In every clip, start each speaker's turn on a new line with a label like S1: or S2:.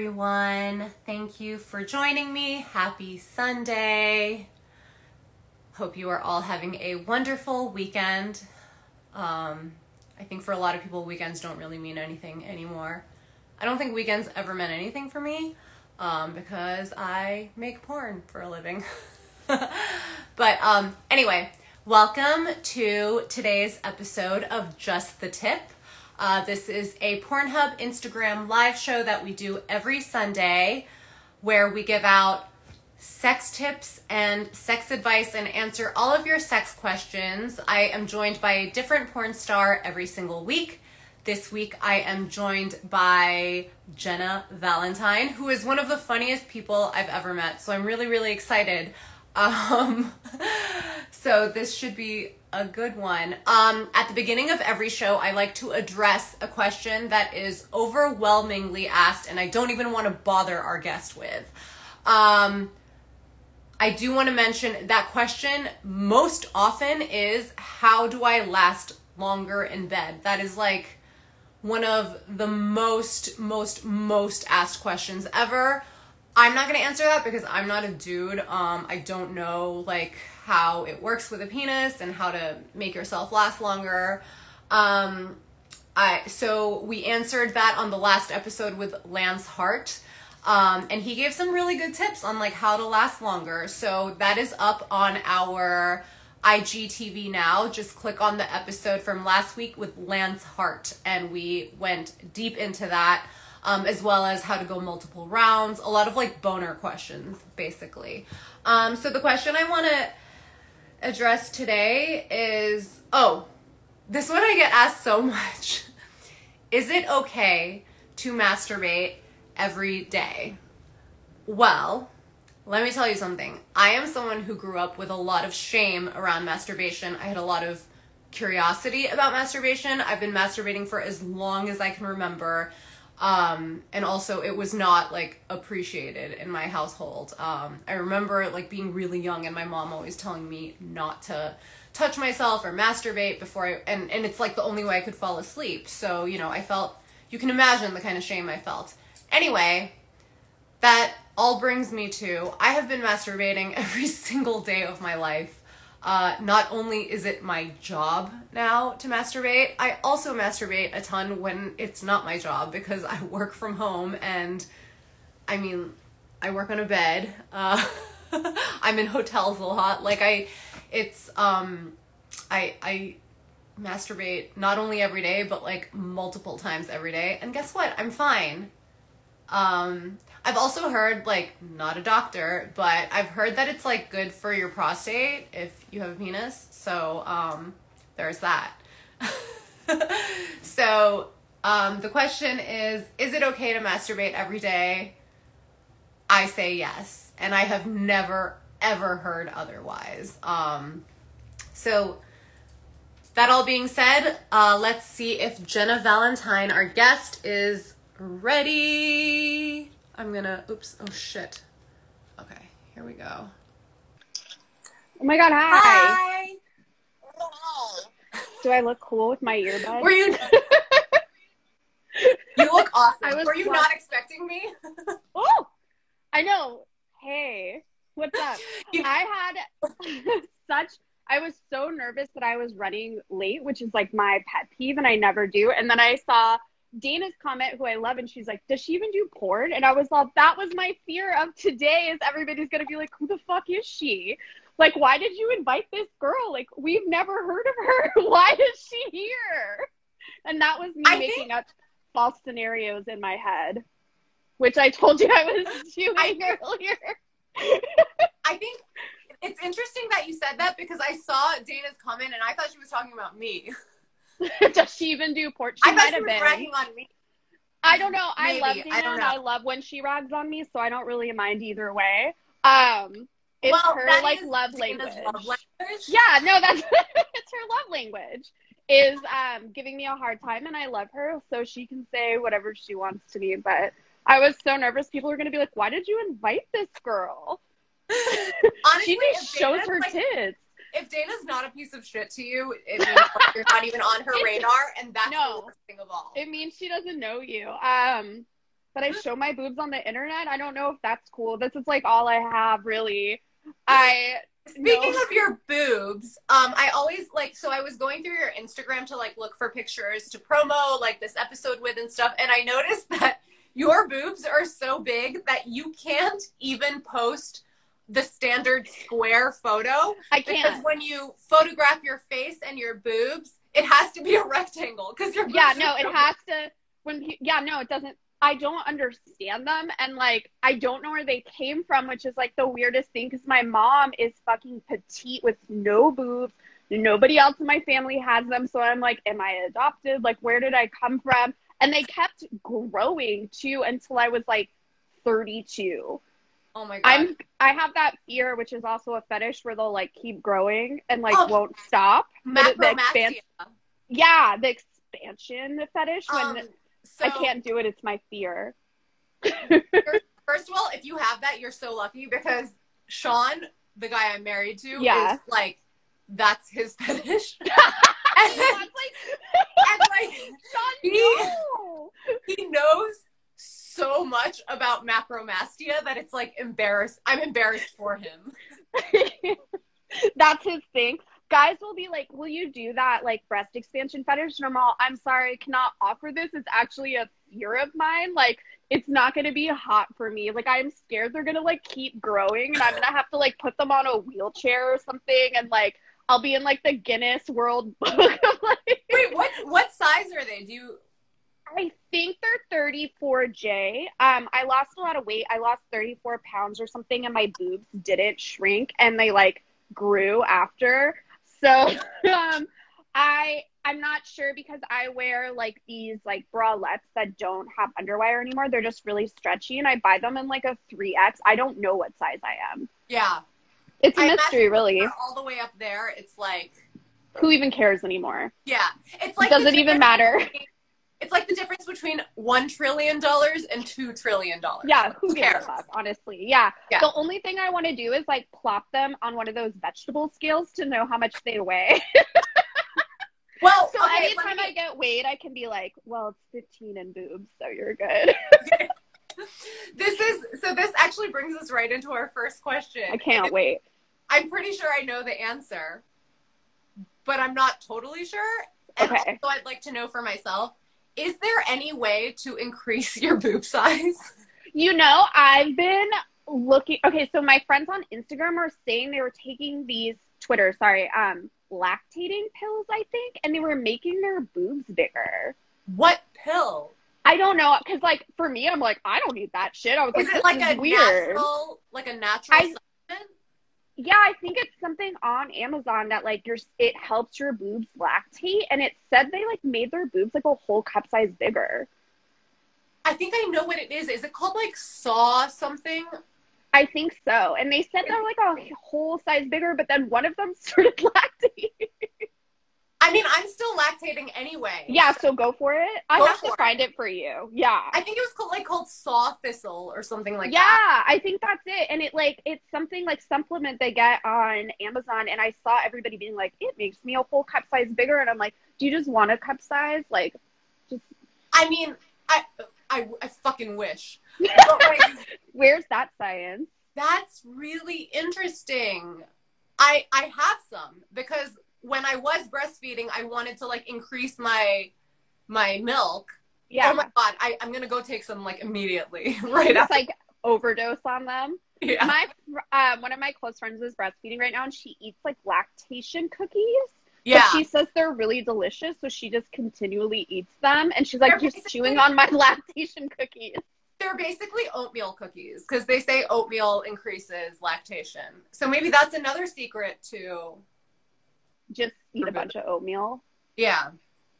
S1: everyone. Thank you for joining me. Happy Sunday. Hope you are all having a wonderful weekend. Um, I think for a lot of people, weekends don't really mean anything anymore. I don't think weekends ever meant anything for me um, because I make porn for a living. but um, anyway, welcome to today's episode of Just the Tip. Uh, this is a Pornhub Instagram live show that we do every Sunday where we give out sex tips and sex advice and answer all of your sex questions. I am joined by a different porn star every single week. This week I am joined by Jenna Valentine, who is one of the funniest people I've ever met. So I'm really, really excited. Um, so this should be a good one. Um, at the beginning of every show, I like to address a question that is overwhelmingly asked, and I don't even want to bother our guest with. Um, I do want to mention that question most often is how do I last longer in bed? That is like one of the most, most, most asked questions ever. I'm not gonna answer that because I'm not a dude. Um, I don't know like how it works with a penis and how to make yourself last longer. Um, I so we answered that on the last episode with Lance Hart. Um, and he gave some really good tips on like how to last longer. So that is up on our IGTV now. Just click on the episode from last week with Lance Hart, and we went deep into that um, as well as how to go multiple rounds, a lot of like boner questions, basically. Um, so the question I want to address today is oh, this one I get asked so much. Is it okay to masturbate every day? Well, let me tell you something. I am someone who grew up with a lot of shame around masturbation. I had a lot of curiosity about masturbation. I've been masturbating for as long as I can remember. Um, and also it was not like appreciated in my household. Um, I remember like being really young and my mom always telling me not to touch myself or masturbate before I, and, and it's like the only way I could fall asleep. So, you know, I felt, you can imagine the kind of shame I felt. Anyway, that all brings me to, I have been masturbating every single day of my life. Uh, not only is it my job now to masturbate, I also masturbate a ton when it's not my job because I work from home and I mean, I work on a bed. Uh, I'm in hotels a lot. Like I, it's um, I I masturbate not only every day but like multiple times every day. And guess what? I'm fine. Um, I've also heard, like, not a doctor, but I've heard that it's like good for your prostate if you have a penis. So, um, there's that. so, um, the question is Is it okay to masturbate every day? I say yes. And I have never, ever heard otherwise. Um, so, that all being said, uh, let's see if Jenna Valentine, our guest, is ready. I'm gonna, oops, oh shit. Okay, here we go.
S2: Oh my god, hi.
S1: Hi.
S2: Do I look cool with my earbuds?
S1: Were you? you look awesome.
S2: I was
S1: Were you
S2: so-
S1: not expecting me?
S2: oh, I know. Hey, what's up?
S1: You-
S2: I had such. I was so nervous that I was running late, which is like my pet peeve, and I never do. And then I saw Dana's comment, who I love, and she's like, "Does she even do porn?" And I was like, "That was my fear of today. Is everybody's gonna be like, who the fuck is she? Like, why did you invite this girl? Like, we've never heard of her. why is she here?" And that was me
S1: I
S2: making
S1: think-
S2: up false scenarios in my head, which I told you I was doing
S1: I-
S2: earlier.
S1: I think it's interesting that you said that because I saw Dana's comment and I thought she was talking about me.
S2: Does she even do porn? She
S1: I
S2: might have been.
S1: ragging on me.
S2: I don't know. I
S1: Maybe.
S2: love
S1: I don't
S2: and
S1: know.
S2: I love when she rags on me, so I don't really mind either way. Um, it's
S1: well,
S2: her like love language.
S1: love language.
S2: Yeah, no, that's it's her love language. Is um giving me a hard time, and I love her, so she can say whatever she wants to me. But I was so nervous. People were gonna be like, "Why did you invite this girl?"
S1: Honestly,
S2: she just shows her
S1: like,
S2: tits.
S1: If Dana's not a piece of shit to you, it means like, you're not even on her radar, and that's
S2: No.
S1: the worst thing of all.
S2: It means she doesn't know you. Um, that I show my boobs on the internet. I don't know if that's cool. This is like all I have really. I
S1: Speaking
S2: no.
S1: of your boobs, um, I always like so I was going through your Instagram to like look for pictures to promo like this episode with and stuff, and I noticed that your boobs are so big that you can't even post the standard square photo
S2: I can't.
S1: Because when you photograph your face and your boobs, it has to be a rectangle because your
S2: Yeah, no, it has to. When yeah, no, it doesn't. I don't understand them, and like I don't know where they came from, which is like the weirdest thing because my mom is fucking petite with no boobs. Nobody else in my family has them, so I'm like, am I adopted? Like, where did I come from? And they kept growing too until I was like 32.
S1: Oh my god.
S2: I'm I have that fear, which is also a fetish where they'll like keep growing and like
S1: Oh.
S2: won't stop. But the expan-
S1: Macromastia.
S2: yeah, the expansion fetish when
S1: Um, so
S2: I can't do it. It's my fear.
S1: First of all, if you have that, you're so lucky because Sean, the guy I'm married to,
S2: Yeah.
S1: is like that's his fetish. and,
S2: like,
S1: and like
S2: Sean,
S1: He-
S2: no.
S1: he knows so much about macromastia that it's like embarrassed. I'm embarrassed for him.
S2: That's his thing. Guys will be like, "Will you do that like breast expansion fetish?" And I'm all, "I'm sorry, I cannot offer this. It's actually a fear of mine. Like, it's not going to be hot for me. Like, I'm scared they're going to like keep growing, and I'm going to have to like put them on a wheelchair or something, and like I'll be in like the Guinness World Book of like."
S1: Wait, what what size are they? Do you
S2: I think they're 34J. Um, I lost a lot of weight. I lost 34 pounds or something, and my boobs didn't shrink, and they like grew after. So, um, I I'm not sure because I wear like these like bralettes that don't have underwire anymore. They're just really stretchy, and I buy them in like a 3X. I don't know what size I am.
S1: yeah.
S2: It's a
S1: I
S2: mystery, really.
S1: all the way up there. It's like
S2: Who even cares anymore?
S1: yeah. It's like
S2: does
S1: it
S2: even matter.
S1: It's like the difference between one trillion dollars and two trillion dollars.
S2: Yeah, who
S1: Who cares?
S2: fuck, honestly? Yeah.
S1: Yeah.
S2: The only thing I want to do is like plop them on one of those vegetable scales to know how much they weigh.
S1: Well,
S2: so
S1: okay,
S2: anytime
S1: me-
S2: I get weighed, I can be like, well, it's 15 in boobs, so you're good.
S1: this is so. This actually brings us right into our first question.
S2: I can't wait.
S1: I'm pretty sure I know the answer, but I'm not totally sure. And
S2: Okay.
S1: also, I'd like to know for myself: Is there any way to increase your boob size?
S2: You know, I've been looking. Okay, so my friends on Instagram are saying they were taking these Twitter, sorry, um, lactating pills, I think, and they were making their boobs bigger.
S1: What pill?
S2: I don't know, because like for me, I'm like, I don't need that shit. I was
S1: Is
S2: like,
S1: it like a
S2: weird.
S1: natural, like a natural
S2: I-? Yeah, I think it's something on Amazon that like your it helps your boobs lactate, and it said they like made their boobs like a whole cup size bigger.
S1: I think I know what it is. Is it called like Saw something?
S2: I think so, and they said they're like a whole size bigger, but then one of them started lactating.
S1: I mean, I'm still lactating anyway.
S2: yeah, so go for it. I
S1: Go
S2: have to find it for you. Yeah.
S1: I think it was called like called Saw Thistle or something like
S2: yeah,
S1: that.
S2: Yeah, I think that's it. And it like it's something like supplement they get on Amazon and I saw everybody being like, it makes me a whole cup size bigger and I'm like, do you just want a cup size? Like just
S1: I mean, I, I, I fucking wish. Like,
S2: where's that science?
S1: that's really interesting. I I have some because when I was breastfeeding, I wanted to like increase my my milk.
S2: Yeah.
S1: Oh my god, I, I'm gonna go take some like immediately right
S2: just
S1: after.
S2: like overdose on them.
S1: Yeah.
S2: My um, one of my close friends is breastfeeding right now, and she eats like lactation cookies.
S1: yeah.
S2: But she says they're really delicious, so she just continually eats them, and she's like,
S1: They're
S2: just chewing on my lactation cookies.
S1: They're basically oatmeal cookies because they say oatmeal increases lactation. So maybe that's another secret to
S2: Just eat a bunch of oatmeal.
S1: yeah.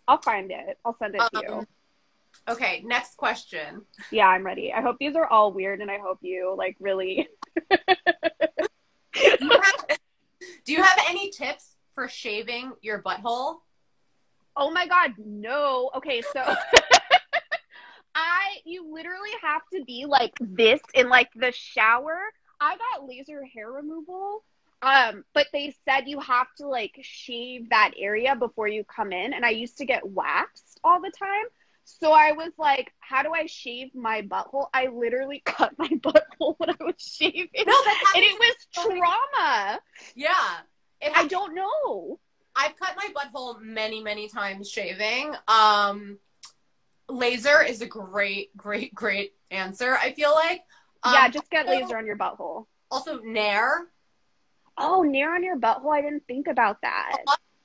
S2: I'll find it. I'll send it to you.
S1: Um, okay, next question.
S2: Yeah, I'm ready. I hope these are all weird, and I hope you like really.
S1: Do you have, do you have any tips for shaving your butthole?
S2: Oh my god, no. Okay, so I you literally have to be like this in like the shower. I got laser hair removal. Um, but they said you have to like shave that area before you come in and I used to get waxed all the time. So I was like, how do I shave my butthole? I literally cut my butthole when I was shaving.
S1: No,
S2: and it was trauma.
S1: Yeah. It
S2: I don't know.
S1: I've cut my butthole many, many times shaving. Um, laser is a great, great, great answer. I feel like. Um,
S2: yeah, just get
S1: also-
S2: laser on your butthole.
S1: Also, Nair.
S2: Oh, Nair on your butthole. I didn't think about that.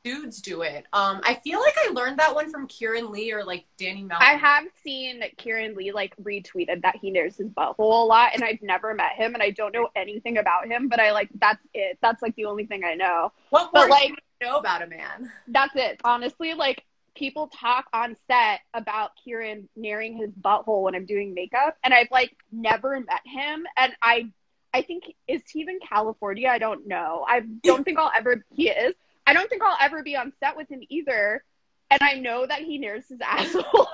S1: Dudes do it. Um, I feel like I learned that one from Kieran Lee or like Danny Melton.
S2: I have seen Kieran Lee like retweeted that he knows his butthole a lot, and I've never met him, and I don't know anything about him. But I like that's it. That's like the only thing I know.
S1: What
S2: but,
S1: more
S2: like-
S1: do you know about a man?
S2: That's it. Honestly, like people talk on set about Kieran Nairing his butthole when I'm doing makeup, and I've like never met him, and I, I think is he even California? I don't know. I don't think I'll ever. He is. I don't think I'll ever be on set with him either, and I know that he Nairs his asshole.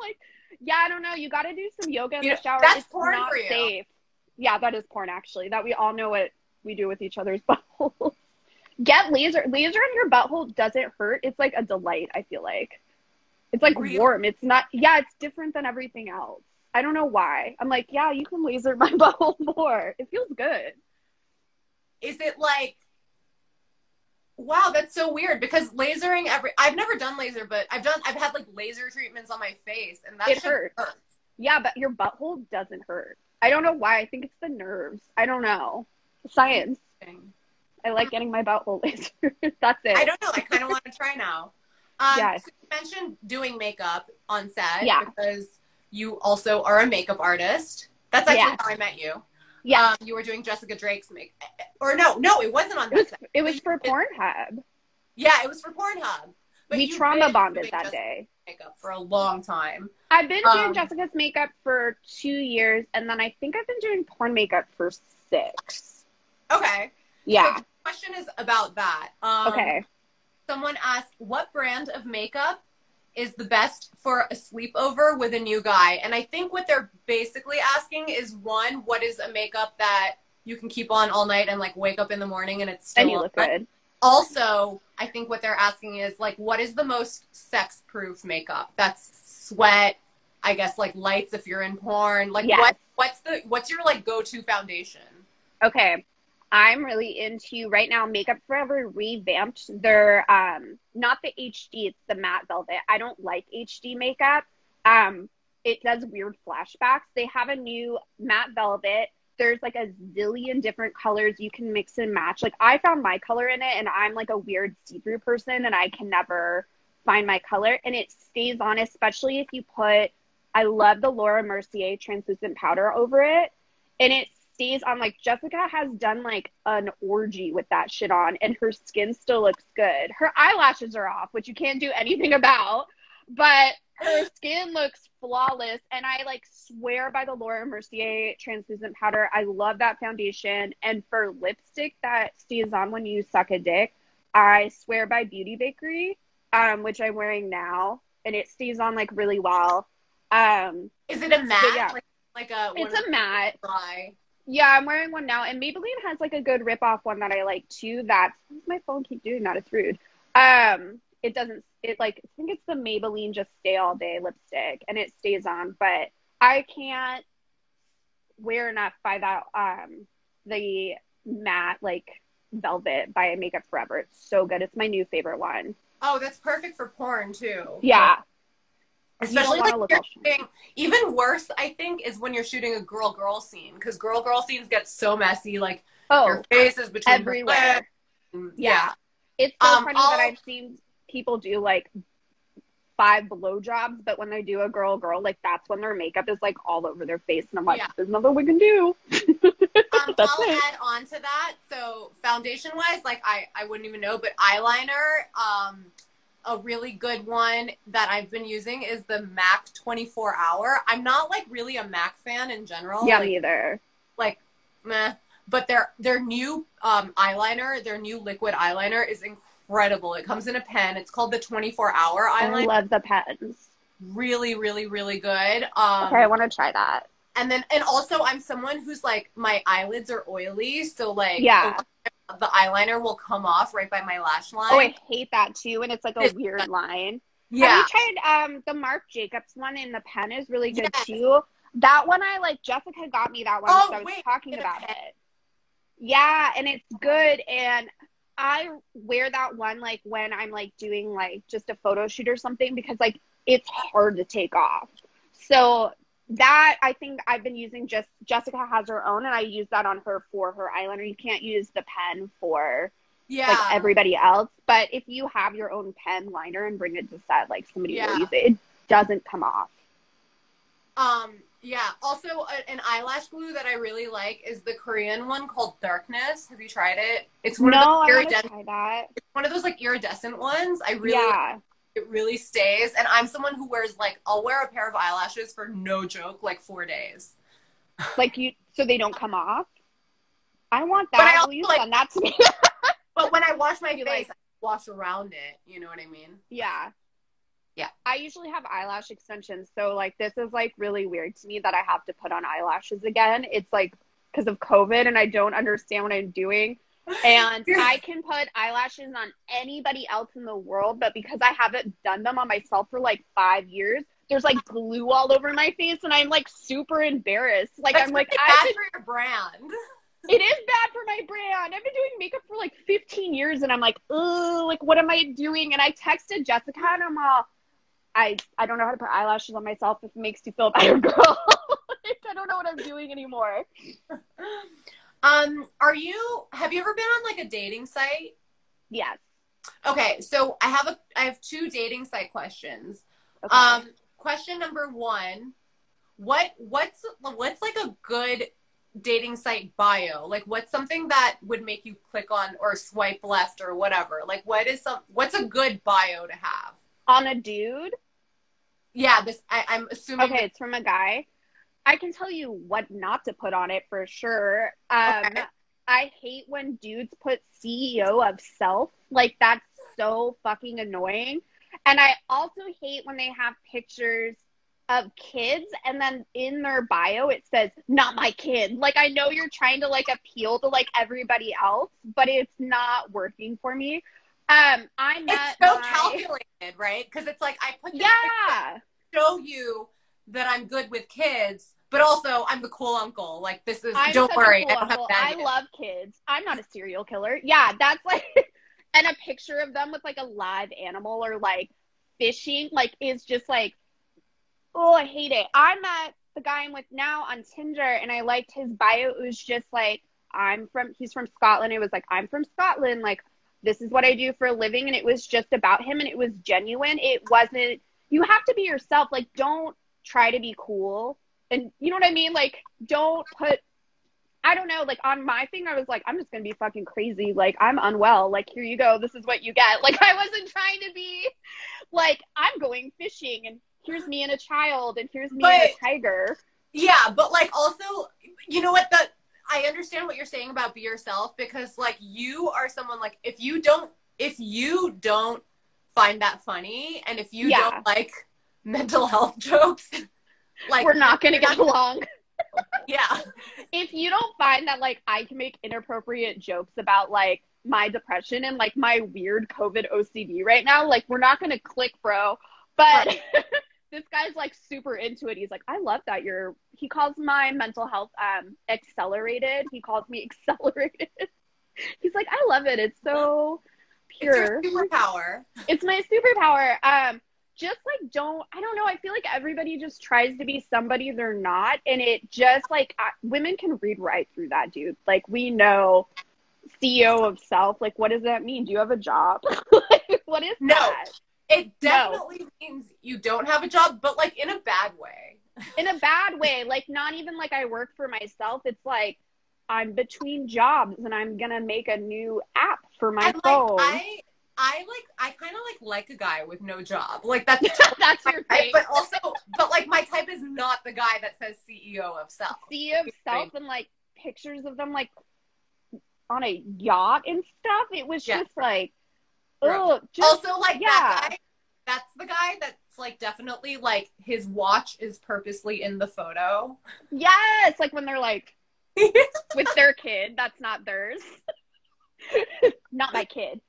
S2: like, yeah, I don't know. You got to do some yoga in
S1: You
S2: the
S1: know,
S2: shower.
S1: that's
S2: it's
S1: porn
S2: not
S1: for you.
S2: safe. Yeah, that is porn actually. That we all know what we do with each other's buttholes. Get laser. Laser in your butthole doesn't hurt. It's like a delight. I feel like it's like
S1: Really?
S2: warm. It's not. Yeah, it's different than everything else. I don't know why. I'm like, yeah, you can laser my butthole more. It feels good.
S1: Is it like? Wow, that's so weird because lasering every. I've never done laser, but I've done. I've had like laser treatments on my face, and that
S2: hurts.
S1: hurts.
S2: Yeah, but your butthole doesn't hurt. I don't know why. I think it's the nerves. I don't know. Science. I like getting my butthole laser. That's it.
S1: I don't know. I kind of want to try now. Um,
S2: Yes.
S1: so you mentioned doing makeup on set
S2: Yeah.
S1: because you also are a makeup artist. That's actually how I met you.
S2: Yeah.
S1: Um, you were doing Jessica Drake's make, or no, no, it wasn't on
S2: it
S1: that
S2: was it was for Pornhub.
S1: Yeah, it was for Pornhub. But
S2: we trauma bonded that day.
S1: Makeup for a long time.
S2: I've been doing
S1: Um,
S2: Jessica's makeup for two years, and then I think I've been doing porn makeup for six.
S1: Okay.
S2: Yeah.
S1: So the question is about that. Um,
S2: Okay.
S1: Someone asked, "What brand of makeup is the best for a sleepover with a new guy?" And I think what they're basically asking is one, what is a makeup that you can keep on all night and like wake up in the morning and it's still
S2: And you look
S1: on?
S2: good.
S1: Also, I think what they're asking is like, what is the most sex-proof makeup? That's sweat, I guess, like lights if you're in porn. Like,
S2: Yes.
S1: what what's the what's your like go-to foundation?
S2: Okay. I'm really into right now. Makeup Forever revamped their um not the HD, it's the matte velvet. I don't like HD makeup. Um, it does weird flashbacks. They have a new matte velvet. There's like a zillion different colors you can mix and match. Like I found my color in it, and I'm like a weird see-through person, and I can never find my color. And it stays on, especially if you put. I love the Laura Mercier translucent powder over it, and it stays on. Like Jessica has done like an orgy with that shit on, and her skin still looks good. Her eyelashes are off, which you can't do anything about, but her skin looks flawless. And I like swear by the Laura Mercier translucent powder. I love that foundation. And for lipstick that stays on when you suck a dick, I swear by Beauty Bakery, um, which I'm wearing now, and it stays on like really well. Um,
S1: Is it a matte?
S2: yeah.
S1: Like, like a
S2: it's a matte.
S1: dry.
S2: Yeah, I'm wearing one now, and Maybelline has like a good rip off one that I like too. That's my phone keep doing that? It's rude. Um, it doesn't. It like I think it's the Maybelline Just Stay All Day lipstick, and it stays on. But I can't wear enough by that. Um, the matte like velvet by Makeup Forever. It's so good. It's my new favorite one.
S1: Oh, that's perfect for porn too.
S2: Yeah,
S1: especially
S2: You
S1: like
S2: don't wanna
S1: if you're shooting. Even worse, I think, is when you're shooting a girl girl scene because girl girl scenes get so messy. Like
S2: oh,
S1: your face is between
S2: everywhere.
S1: And-
S2: Yeah. It's so
S1: Um,
S2: funny that I've seen people do like five blowjobs, but when they do a girl girl, like that's when their makeup is like all over their face, and I'm like,
S1: Yeah.
S2: there's nothing we can do.
S1: Um, I'll
S2: it.
S1: add on to that. So foundation wise, like I, I wouldn't even know, but eyeliner, um, a really good one that I've been using is the MAC 24 hour. I'm not like really a MAC fan in general.
S2: yeah,
S1: like,
S2: me either.
S1: like meh. But their their new um, eyeliner, their new liquid eyeliner is incredible. It comes in a pen. It's called the 24 hour eyeliner.
S2: I love the pens.
S1: really, really, really good. Um,
S2: Okay, I want to try that.
S1: and then and also I'm someone who's like my eyelids are oily, so like
S2: Yeah.
S1: The eyeliner will come off right by my lash line.
S2: Oh, I hate that too, and it's like a
S1: It's-
S2: weird line.
S1: Yeah.
S2: Have you tried um the Marc Jacobs one in the pen is really good
S1: Yes.
S2: too. That one I like Jessica got me that one
S1: Oh,
S2: because I was
S1: wait,
S2: talking about it. Yeah, and it's good and I wear that one like when I'm like doing like just a photo shoot or something because like it's hard to take off. So that I think I've been using just Jessica has her own and I use that on her for her eyeliner. You can't use the pen for
S1: yeah.
S2: like everybody else. But if you have your own pen liner and bring it to set, like somebody
S1: Yeah.
S2: will use it. It doesn't come off.
S1: Um, yeah. Also, a, an eyelash glue that I really like is the Korean one called Darkness. Have you tried it? It's one
S2: no,
S1: of the iridescent,
S2: try that.
S1: one of those like iridescent ones. I really,
S2: yeah,
S1: it really stays. And I'm someone who wears like I'll wear a pair of eyelashes for no joke, like four days.
S2: like you, so they don't come off. I want that.
S1: But I also
S2: Will you
S1: like-
S2: send that to me?
S1: But when I wash my face,
S2: like-
S1: I wash around it. You know what I mean?
S2: yeah.
S1: Yeah.
S2: I usually have eyelash extensions, so like this is like really weird to me that I have to put on eyelashes again. It's like because of COVID and I don't understand what I'm doing. And I can put eyelashes on anybody else in the world, but because I haven't done them on myself for like five years, there's like glue all over my face, and I'm like super embarrassed. Like
S1: That's
S2: I'm like,
S1: really
S2: I
S1: bad
S2: could,
S1: for your brand.
S2: it is bad for my brand. I've been doing makeup for like 15 years, and I'm like, oh, like what am I doing? And I texted Jessica, and I'm all, I I don't know how to put eyelashes on myself. If it makes you feel better, girl. like, I don't know what I'm doing anymore.
S1: Um, are you? Have you ever been on like a dating site?
S2: Yes.
S1: Okay, so I have a I have two dating site questions.
S2: Okay.
S1: Um, question number one: what what's what's like a good dating site bio? Like, what's something that would make you click on or swipe left or whatever? Like, what is some what's a good bio to have?
S2: on a dude.
S1: Yeah, this I, I'm assuming.
S2: Okay, it's from a guy. I can tell you what not to put on it for sure. Um,
S1: Okay.
S2: I hate when dudes put CEO of self. Like that's so fucking annoying. And I also hate when they have pictures of kids and then in their bio it says not my kid. Like I know you're trying to like appeal to like everybody else, but it's not working for me. Um, I met
S1: It's so
S2: my-
S1: calculated, right? Because it's like I put
S2: Yeah.
S1: show you that I'm good with kids, but also I'm the cool uncle. Like this is.
S2: I'm
S1: don't worry,
S2: cool
S1: I don't have
S2: uncle. I love kids. I'm not a serial killer. Yeah, that's like, and a picture of them with like a live animal or like fishing, like is just like, oh, I hate it. I met the guy I'm with now on Tinder, and I liked his bio. It was just like, I'm from. He's from Scotland. It was like, I'm from Scotland. Like, this is what I do for a living, and it was just about him, and it was genuine. It wasn't. You have to be yourself. Like, don't try to be cool and you know what I mean? Like, don't put. I don't know. Like on my thing, I was like, I'm just gonna be fucking crazy. Like I'm unwell. Like here you go. This is what you get. Like I wasn't trying to be. Like I'm going fishing, and here's me and a child, and here's me and a tiger.
S1: Yeah, but like also, you know what? The I understand what you're saying about be yourself because like you are someone like if you don't if you don't find that funny and if you
S2: Yeah.
S1: don't like mental health jokes, like
S2: We're not gonna get along.
S1: Yeah,
S2: if you don't find that like I can make inappropriate jokes about like my depression and like my weird COVID OCD right now, like we're not gonna click, bro. But this guy's like super into it. He's like, I love that you're. He calls my mental health um accelerated. He calls me accelerated. He's like, I love it. It's so pure
S1: it's superpower.
S2: it's my superpower. Um, just like don't I don't know. I feel like everybody just tries to be somebody they're not, and it just like I, women can read right through that, dude. Like we know CEO of self. Like, what does that mean? Do you have a job? like, what is
S1: No.
S2: that?
S1: It
S2: No.
S1: definitely means you don't have a job, but like in a bad way.
S2: In a bad way. Like not even like I work for myself. It's like I'm between jobs and I'm gonna make a new app for my
S1: and
S2: phone.
S1: like I, I like I kind of like like a guy with no job. Like that's
S2: That's your
S1: type,
S2: thing.
S1: but also, but like my type is not the guy that says CEO of self.
S2: CEO of self and like pictures of them like on a yacht and stuff. It was
S1: Yeah.
S2: just like, oh, just
S1: also, like
S2: yeah.
S1: that guy, that's the guy that's like definitely like his watch is purposely in the photo.
S2: yes, like when they're like with their kid, that's not theirs, not my kid.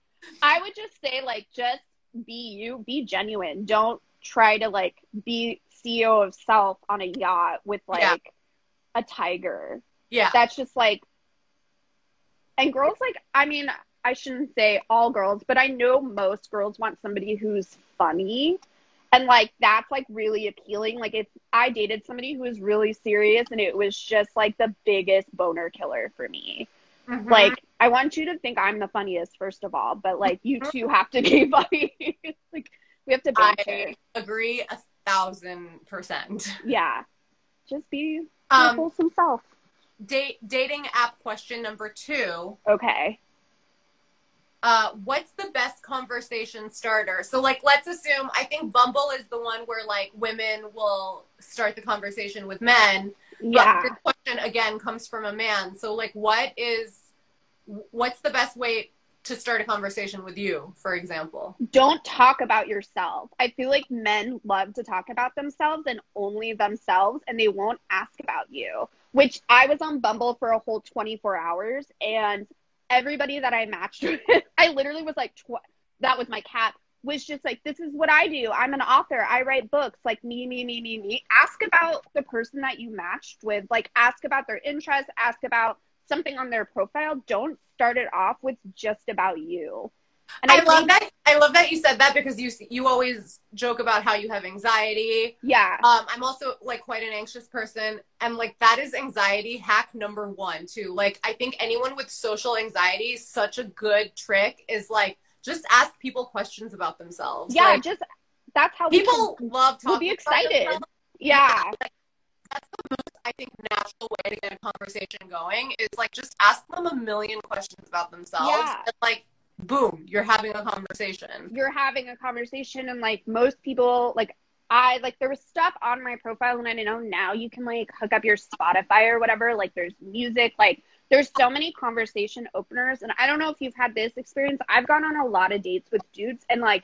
S2: I would just say like just be you, be genuine. Don't try to like be CEO of self on a yacht with like
S1: Yeah.
S2: a tiger.
S1: Yeah.
S2: That's just like and girls like I mean, I shouldn't say all girls, but I know most girls want somebody who's funny. And like that's like really appealing. Like if I dated somebody who was really serious and it was just like the biggest boner killer for me.
S1: Mhm.
S2: Like I want you to think I'm the funniest first of all, but like you two have to be funny. like we have to banter.
S1: I agree a thousand percent.
S2: Yeah. Just be your
S1: Um,
S2: wholesome self.
S1: date dating app question number two.
S2: Okay.
S1: Uh, what's the best conversation starter? So, like, let's assume I think Bumble is the one where like women will start the conversation with men.
S2: Yeah.
S1: But question again comes from a man. So, like, what is what's the best way to start a conversation with you, for example?
S2: Don't talk about yourself. I feel like men love to talk about themselves and only themselves, and they won't ask about you. Which I was on Bumble for a whole 24 hours, and everybody that I matched with, I literally was like, tw- that was my cat, was just like, this is what I do. I'm an author. I write books. Like, me, me, me, me, me. Ask about the person that you matched with. Like, ask about their interests. Ask about something on their profile. Don't start it off with just about you. And
S1: I, love
S2: think-
S1: that. I love that you said that because you you always joke about how you have anxiety.
S2: Yeah.
S1: Um, I'm also like quite an anxious person, and like that is anxiety hack number one too. Like I think anyone with social anxiety, such a good trick is like just ask people questions about themselves.
S2: Yeah,
S1: Like,
S2: just that's how
S1: people
S2: can-
S1: love talking.
S2: We'll be
S1: about
S2: excited. Yeah,
S1: That's the most I think natural way to get a conversation going is like just ask them a million questions about themselves,
S2: Yeah.
S1: and like boom, you're having a conversation.
S2: you're having a conversation, and like most people, like I like there was stuff on my profile, and I didn't know now you can like hook up your Spotify or whatever. Like there's music, like there's so many conversation openers, and I don't know if you've had this experience. I've gone on a lot of dates with dudes, and like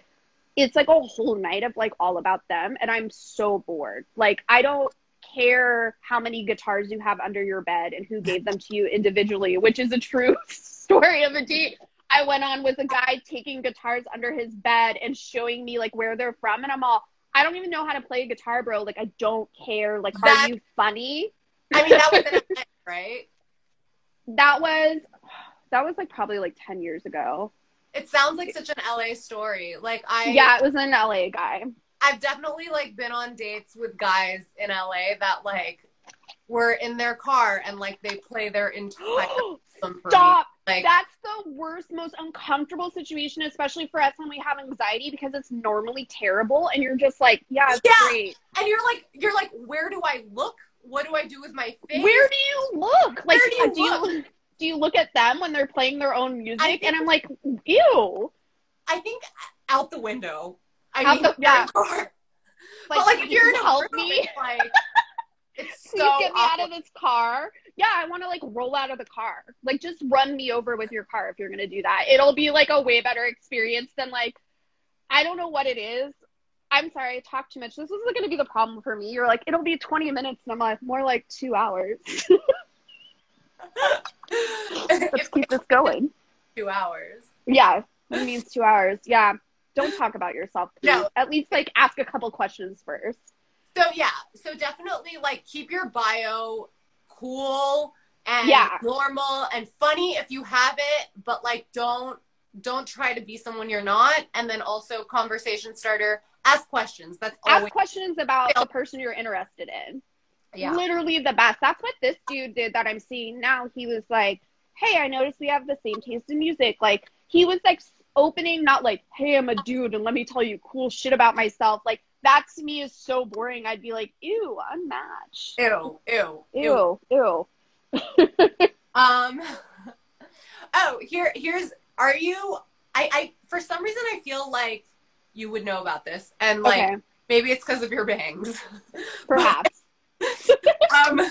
S2: it's like a whole night of like all about them, and I'm so bored. Like I don't care how many guitars you have under your bed and who gave them to you individually, which is a true story of a date I went on with a guy taking guitars under his bed and showing me like where they're from, and I'm all, I don't even know how to play a guitar, bro. Like I don't care. Like,
S1: That-
S2: are you funny?
S1: I mean, that was an event, right?
S2: That was that was like probably like ten years ago.
S1: It sounds like such an LA story. Like I
S2: yeah, it was an LA guy.
S1: I've definitely like been on dates with guys in LA that like were in their car and like they play their entire
S2: Stop.
S1: Like
S2: That's the worst, most uncomfortable situation, especially for us when we have anxiety because it's normally terrible, and you're just like, yeah, it's
S1: Yeah.
S2: great.
S1: and you're like you're like, where do I look? What do I do with my face?
S2: Where do you look? Like,
S1: Where do you
S2: do you do you look at them when they're playing their own music?
S1: think-
S2: and I'm like, ew.
S1: I think out the window. I
S2: Out
S1: mean,
S2: the- yeah.
S1: car.
S2: Like,
S1: but like if you're
S2: you
S1: in
S2: help
S1: room,
S2: me,
S1: it's like it's
S2: please
S1: so
S2: get me out of this car. Yeah, I want to like roll out of the car. Like, just run me over with your car if you're gonna do that. It'll be like a way better experience than like, I don't know what it is. I'm sorry, I talked too much. This is going to be the problem for me. You're like, it'll be 20 minutes, and I'm like, more like two hours. Let's keep this going.
S1: two hours.
S2: Yeah, it means two hours. Yeah. Don't talk about yourself. Please.
S1: No.
S2: At least like ask a couple questions first.
S1: So yeah, so definitely like keep your bio cool and
S2: Yeah.
S1: normal and funny if you have it, but like don't don't try to be someone you're not. And then also conversation starter, ask questions. That's
S2: Ask questions about the person you're interested in.
S1: yeah.
S2: Literally the best. That's what this dude did that I'm seeing now. He was like, Hey, I noticed we have the same taste in music. Like he was like opening, not like, Hey, I'm a dude and let me tell you cool shit about myself. Like that to me is so boring. I'd be like, Ew, unmatched.
S1: Ew, ew, ew.
S2: Ew, ew.
S1: Um Oh, here here's are you I I for some reason I feel like you would know about this and like
S2: okay.
S1: maybe it's because of your bangs.
S2: Perhaps.
S1: um,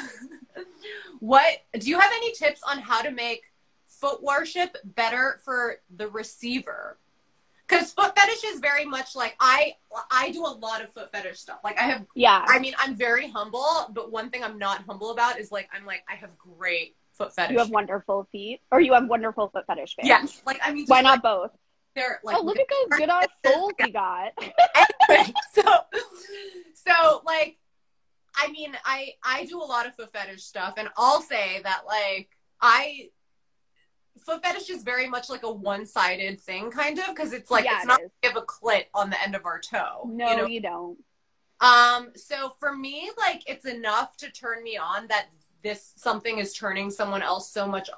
S1: what do you have any tips on how to make foot worship better for the receiver? Because foot fetish is very much like I I do a lot of foot fetish stuff. Like I have,
S2: Yeah.
S1: I mean, I'm very humble, but one thing I'm not humble about is like I'm like I have great foot fetish.
S2: You have wonderful feet, or you have wonderful foot fetish fans.
S1: yes, like I mean,
S2: Why
S1: like,
S2: not both?
S1: They're like
S2: oh, look at those good ass souls we got.
S1: anyway, so so like I mean, I I do a lot of foot fetish stuff, and I'll say that like I foot fetish is very much like a one sided thing, kind of, because it's like
S2: Yeah,
S1: it's
S2: it
S1: not
S2: is.
S1: we have a clit on the end of our toe.
S2: No,
S1: you know?
S2: you don't.
S1: Um, so for me, like it's enough to turn me on that this something is turning someone else so much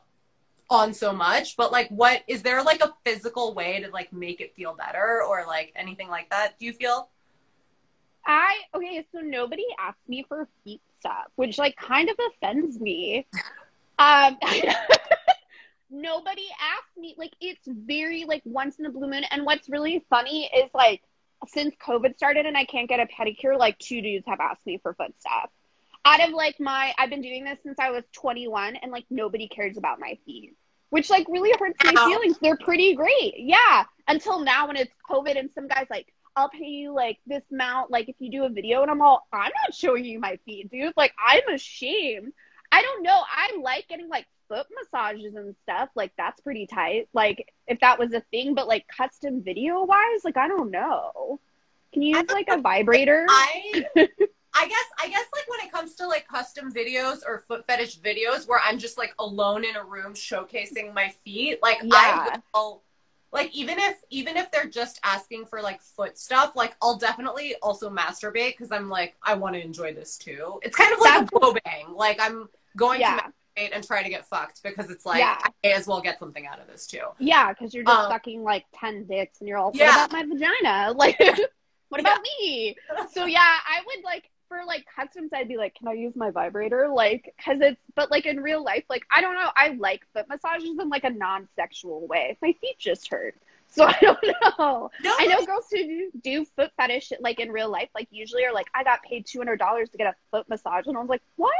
S1: on so much. But like what is there like a physical way to like make it feel better or like anything like that? Do you feel?
S2: I okay, so nobody asked me for feet stuff, which like kind of offends me. Um nobody asked me like it's very like once in a blue moon and what's really funny is like since COVID started and I can't get a pedicure, like two dudes have asked me for foot stuff. Out of like my I've been doing this since I was 21 and like nobody cares about my feet. Which like really hurts my
S1: Ow.
S2: feelings. They're pretty great. Yeah. Until now when it's COVID and some guys like I'll pay you like this amount, like if you do a video, and I'm all, I'm not showing you my feet, dude. Like I'm ashamed. I don't know. I like getting like foot massages and stuff. Like that's pretty tight. Like if that was a thing, but like custom video wise, like I don't know. Can you use like a vibrator?
S1: I I guess I guess like when it comes to like custom videos or foot fetish videos where I'm just like alone in a room showcasing my feet, like
S2: Yeah.
S1: I will like even if even if they're just asking for like foot stuff, like I'll definitely also masturbate because I'm like I want to enjoy this too. It's kind of like
S2: That's-
S1: a blow bang. Like I'm going
S2: yeah,
S1: to masturbate and try to get fucked because it's like
S2: Yeah.
S1: I may as well get something out of this too.
S2: yeah, because you're just
S1: Um,
S2: sucking like ten dicks, and you're all, what
S1: Yeah.
S2: about my vagina? Like, what about me? so yeah, I would like for like customs, I'd be like, can I use my vibrator? Like, cause it's, but like in real life, like I don't know, I like foot massages in like a non-sexual way. My feet just hurt, so I don't know.
S1: No,
S2: I know girls who do, do foot fetish like in real life, like usually are like, I got paid two hundred dollars to get a foot massage, and I was like, what?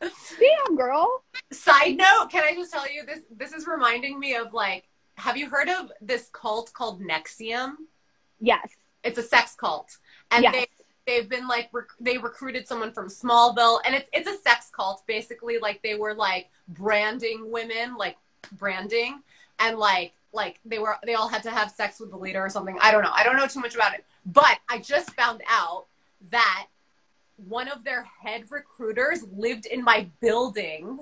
S2: Damn, girl.
S1: Side note, can I just tell you this? This is reminding me of like, have you heard of this cult called NXIVM?
S2: Yes.
S1: It's a sex cult, and
S2: yes.
S1: they they've been like rec- they recruited someone from Smallville, and it's it's a sex cult basically. Like they were like branding women, like branding, and like like they were they all had to have sex with the leader or something. I don't know. I don't know too much about it, but I just found out that one of their head recruiters lived in my building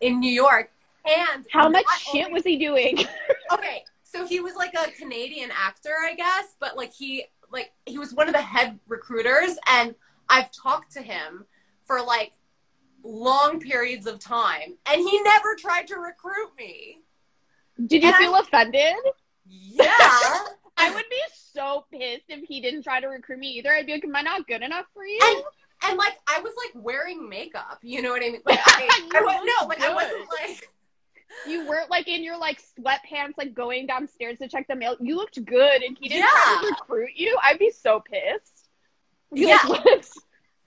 S1: in New York. And
S2: How much shit
S1: only-
S2: was he doing?
S1: okay, so he was like a Canadian actor, I guess, but like he like he was one of the head recruiters and I've talked to him for like long periods of time and he never tried to recruit me.
S2: Did you
S1: And
S2: feel offended?
S1: Yeah.
S2: I would be so pissed if he didn't try to recruit me either. I'd be like, am I not good enough for you?
S1: and and like I was like wearing makeup, you know what I mean? Like I, I was, no, like I wasn't like
S2: you weren't like in your like sweatpants, like going downstairs to check the mail. You looked good, and he didn't
S1: Yeah.
S2: recruit you. I'd be so pissed. I'd
S1: Yeah.
S2: like,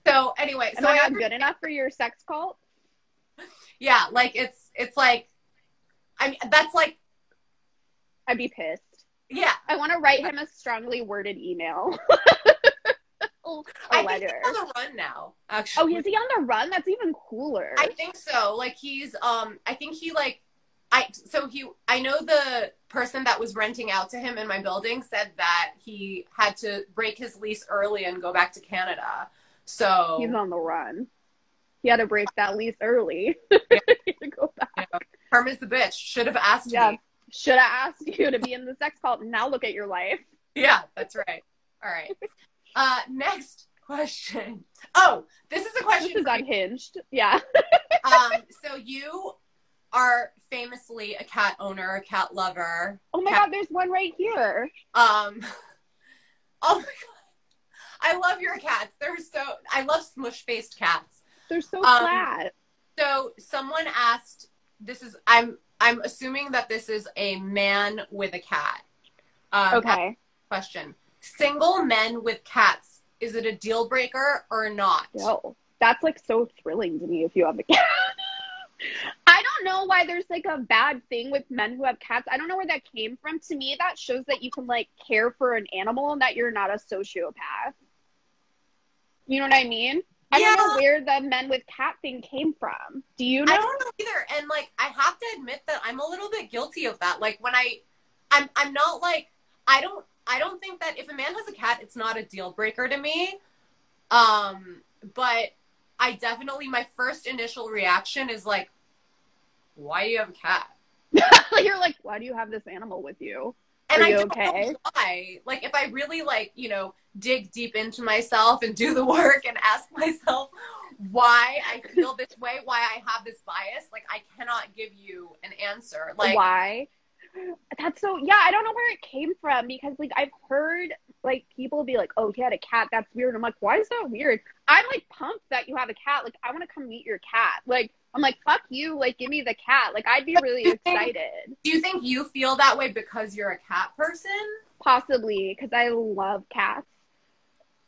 S1: so anyway,
S2: Am
S1: so
S2: I
S1: I
S2: not good enough for your sex cult?
S1: yeah, like it's it's like I mean that's like
S2: I'd be pissed.
S1: yeah,
S2: I want to write him a strongly worded email. a
S1: I think
S2: letter.
S1: he's on the run now. Actually,
S2: Oh, is he on the run? That's even cooler.
S1: I think so. Like he's um I think he like I so he I know the person that was renting out to him in my building said that he had to break his lease early and go back to Canada. So
S2: He's on the run. He had to break that lease early. had to go back.
S1: Herman's the bitch. Should have asked
S2: Yeah.
S1: me.
S2: Should have asked you to be in the sex cult. Now look at your life.
S1: Yeah, that's right. All right. Uh next question. Oh, this is a question
S2: This is unhinged. Yeah.
S1: um so you are famously a cat owner, a cat lover.
S2: Oh my
S1: Cat-
S2: god, there's one right here.
S1: Um, oh my god, I love your cats. They're so. I love smush faced cats.
S2: They're so
S1: Um,
S2: flat.
S1: So someone asked. This is. I'm. I'm assuming that this is a man with a cat. Um,
S2: Okay.
S1: Question: Single men with cats. Is it a deal breaker or not?
S2: No. that's like so thrilling to me if you have a cat. I don't know why there's like a bad thing with men who have cats. I don't know where that came from. To me, that shows that you can like care for an animal and that you're not a sociopath. You know what I mean? I don't know where the men with cat thing came from. Do you
S1: I
S2: know?
S1: don't know either. And like, I have to admit that I'm a little bit guilty of that. Like when I, I'm I'm not like I don't I don't think that if a man has a cat, it's not a deal breaker to me. Um, but I definitely my first initial reaction is like, why do you have a cat?
S2: You're like, why do you have this animal with you?
S1: And
S2: Are
S1: I
S2: you
S1: don't
S2: okay?
S1: know why. Like if I really like, you know, dig deep into myself and do the work and ask myself why I feel this way, why I have this bias, like I cannot give you an answer. Like
S2: why? That's so yeah, I don't know where it came from because like I've heard like people be like, Oh, he had a cat, that's weird. I'm like, why is that weird? I'm like pumped that you have a cat. Like I wanna come meet your cat. Like I'm like, fuck you, like give me the cat. Like I'd be really
S1: think-
S2: excited.
S1: do you think you feel that way because you're a cat person?
S2: Possibly because I love cats.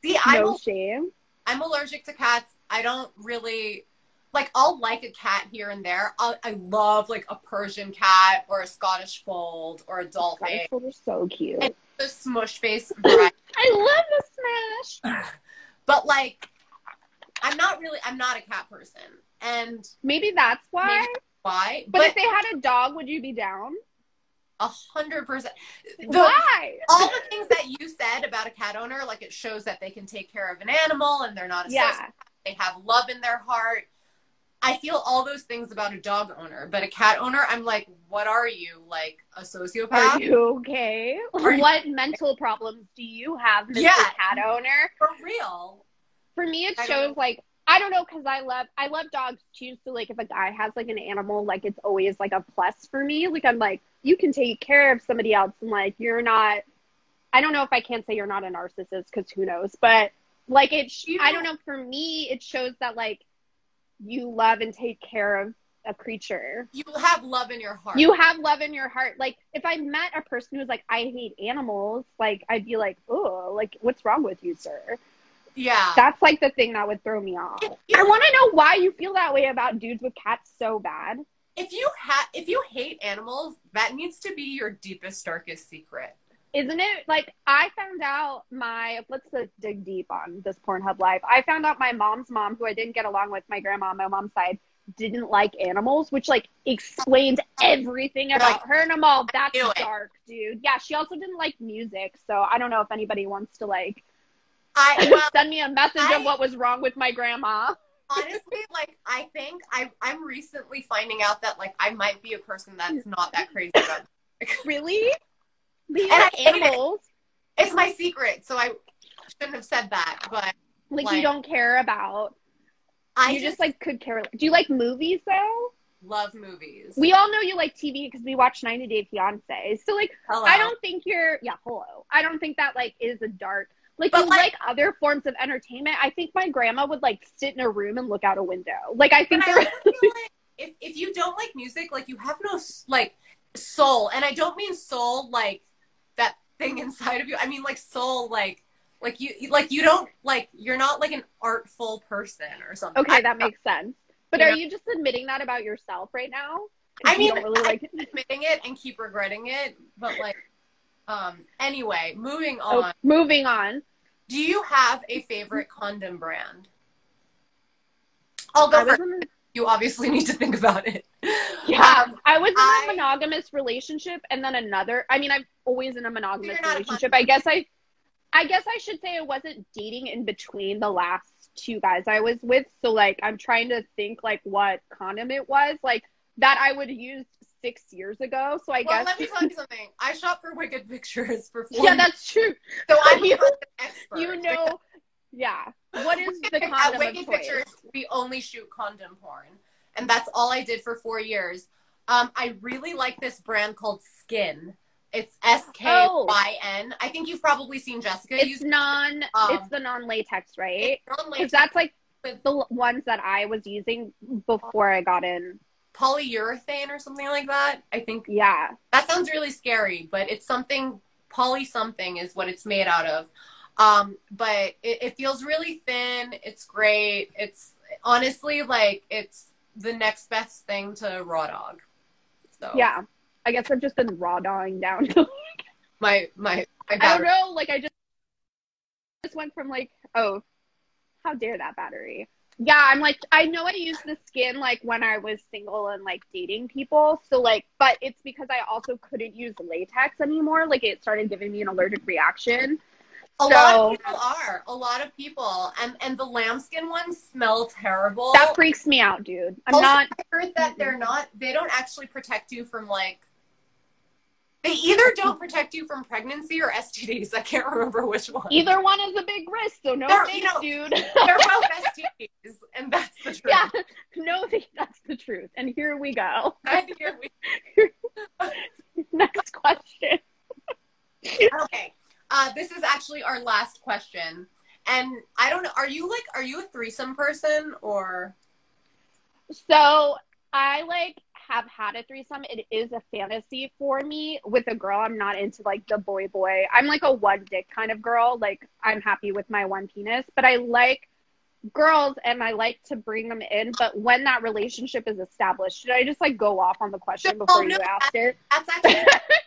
S1: See, I'm
S2: No shame.
S1: I'm allergic to cats. I don't really like. I'll like a cat here and there. i I love like a Persian cat or a Scottish fold or a dolphin.
S2: Dinosaurs are so cute.
S1: And the smush face.
S2: I love the smash.
S1: But like, I'm not really. I'm not a cat person, and
S2: Maybe that's why.
S1: Maybe why?
S2: But, if they had a dog, would you be down?
S1: a hundred percent.
S2: Why?
S1: all the things that you said about a cat owner, like it shows that they can take care of an animal and they're not a
S2: Yeah.
S1: They have love in their heart. I feel all those things about a dog owner, but a cat owner, I'm like, what are you? Like a sociopath?
S2: Are you okay?
S1: Are you-
S2: what mental problems do you have, Mr.
S1: Yeah.
S2: Cat Owner?
S1: For real?
S2: For me, it
S1: I
S2: shows like I don't know because I love I love dogs too. So like if a guy has like an animal, like it's always like a plus for me. Like I'm like you can take care of somebody else, and like you're not. I don't know if I can't say you're not a narcissist because who knows, but like it.
S1: You-
S2: I don't know. For me, it shows that like you love and take care of a creature.
S1: You have love in your heart.
S2: You have love in your heart. Like if I met a person who's like, I hate animals, like I'd be like, oh, like what's wrong with you, sir?
S1: yeah.
S2: That's like the thing that would throw me off.
S1: You
S2: I want to know why you feel that way about dudes with cats so bad.
S1: if you ha- if you hate animals, that needs to be your deepest, darkest secret.
S2: Isn't it? Like I found out my let's uh, dig deep on this Pornhub live. I found out my mom's mom, who I didn't get along with, my grandma on my mom's side, didn't like animals, which like explains everything about her. And I'm all, that's
S1: knew it."
S2: dark, dude. Yeah, she also didn't like music, so I don't know if anybody wants to like
S1: I well,
S2: send me a message
S1: I-
S2: of what was wrong with my grandma.
S1: honestly, like I think I I'm recently finding out that like I might be a person that's not that crazy about.
S2: Really? But you
S1: And
S2: like
S1: I hate it.
S2: animals.
S1: It's my secret, so I shouldn't have said that. But
S2: Like,
S1: Like-
S2: you don't care about.
S1: I
S2: you
S1: just,
S2: just, like could care. Do you like movies though?
S1: love movies.
S2: We all know you like TV because we watch 90 Day Fiance. So like,
S1: Hello.
S2: I don't think you're. Yeah, hello. I don't think that like is a dark. Like
S1: But,
S2: you
S1: like-
S2: like, other forms of entertainment. I think my grandma would like sit in a room and look out a window. Like I think
S1: I like if if you don't like music, like you have no like soul, and I don't mean soul like thing inside of you. I mean like soul, like like you like you don't like you're not like an artful person or something.
S2: Okay, that makes sense. But
S1: You
S2: are
S1: know-
S2: you just admitting that about yourself right now?
S1: I mean,
S2: really like it.
S1: admitting it and keep regretting it, but like, um. Anyway, moving
S2: Oh,
S1: on.
S2: moving on.
S1: Do you have a favorite condom brand? I'll go first.
S2: In,
S1: You obviously need to think about it.
S2: yeah,
S1: Um,
S2: I was in
S1: I-
S2: a monogamous relationship and then another. I mean, I'm always in a monogamous
S1: You're not a
S2: relationship. I guess I, I guess I should say I wasn't dating in between the last two guys I was with. So like, I'm trying to think like what condom it was like that I would use six years ago. So I
S1: well,
S2: guess
S1: let me tell you something. I shop for Wicked Pictures for four
S2: yeah,
S1: years,
S2: that's true.
S1: so I'm
S2: you-
S1: an expert.
S2: You know, yeah. What is the
S1: At
S2: condom of
S1: Wicked? Pictures, we only shoot condom porn, and that's all I did for four years. Um, I really like this brand called SKYN. It's S K Y N. I think you've probably seen Jessica
S2: It's
S1: use
S2: non.
S1: Um,
S2: it's the non-latex, right?
S1: non
S2: Because that's like the ones that I was using before I got in.
S1: polyurethane or something like that. I think
S2: Yeah.
S1: that sounds really scary, but it's something poly something is what it's made out of. Um, but it, it feels really thin. It's great. It's honestly like it's the next best thing to raw dog. So
S2: Yeah. I guess I've just been raw dawing down.
S1: my my my
S2: I don't know. Like I just just went from like, oh, how dare that battery Yeah, I'm like I know I used the skin like when I was single and like dating people. So like but it's because I also couldn't use latex anymore. Like it started giving me an allergic reaction.
S1: A
S2: So-
S1: lot of people are. A lot of people. And and the lambskin ones smell terrible.
S2: That freaks me out, dude. I'm
S1: Also,
S2: not
S1: I heard that they're not they don't actually protect you from like they either don't protect you from pregnancy or STDs. I can't remember which one.
S2: either one is a big risk, so no
S1: They're-
S2: thanks,
S1: you know-
S2: dude.
S1: They're both STDs, and that's the truth.
S2: yeah, no, that's the truth. And here we go.
S1: And here we-
S2: Next question.
S1: okay. Uh, this is actually our last question. And I don't know, are you like are you a threesome person or
S2: So I like have had a threesome. It is a fantasy for me with a girl. I'm not into like the boy boy. I'm like a one dick kind of girl. Like I'm happy with my one penis, but I like girls and I like to bring them in. But when that relationship is established, should I just like go off on the question before
S1: no,
S2: you asked it?
S1: that's actually.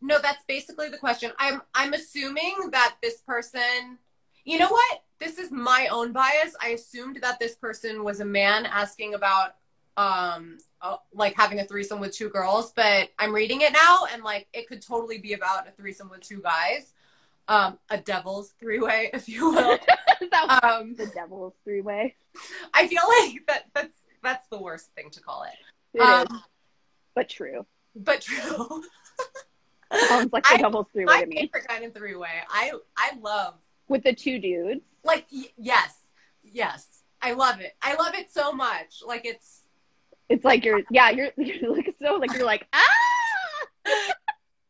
S1: No, that's basically the question. I'm I'm assuming that this person you know what? This is my own bias. I assumed that this person was a man asking about um uh, like having a threesome with two girls, but I'm reading it now and like it could totally be about a threesome with two guys. Um a devil's three-way if you will. Um
S2: the devil's three way.
S1: I feel like that that's that's the worst thing to call it.
S2: It is,
S1: Um,
S2: but true.
S1: but true.
S2: Sounds like the
S1: I-
S2: devil's three way to me.
S1: favorite kind of three way. I I love
S2: With the two dudes.
S1: like y- yes, yes. I love it. I love it so much. Like it's
S2: It's like you're yeah, you're you're like so like you're like ah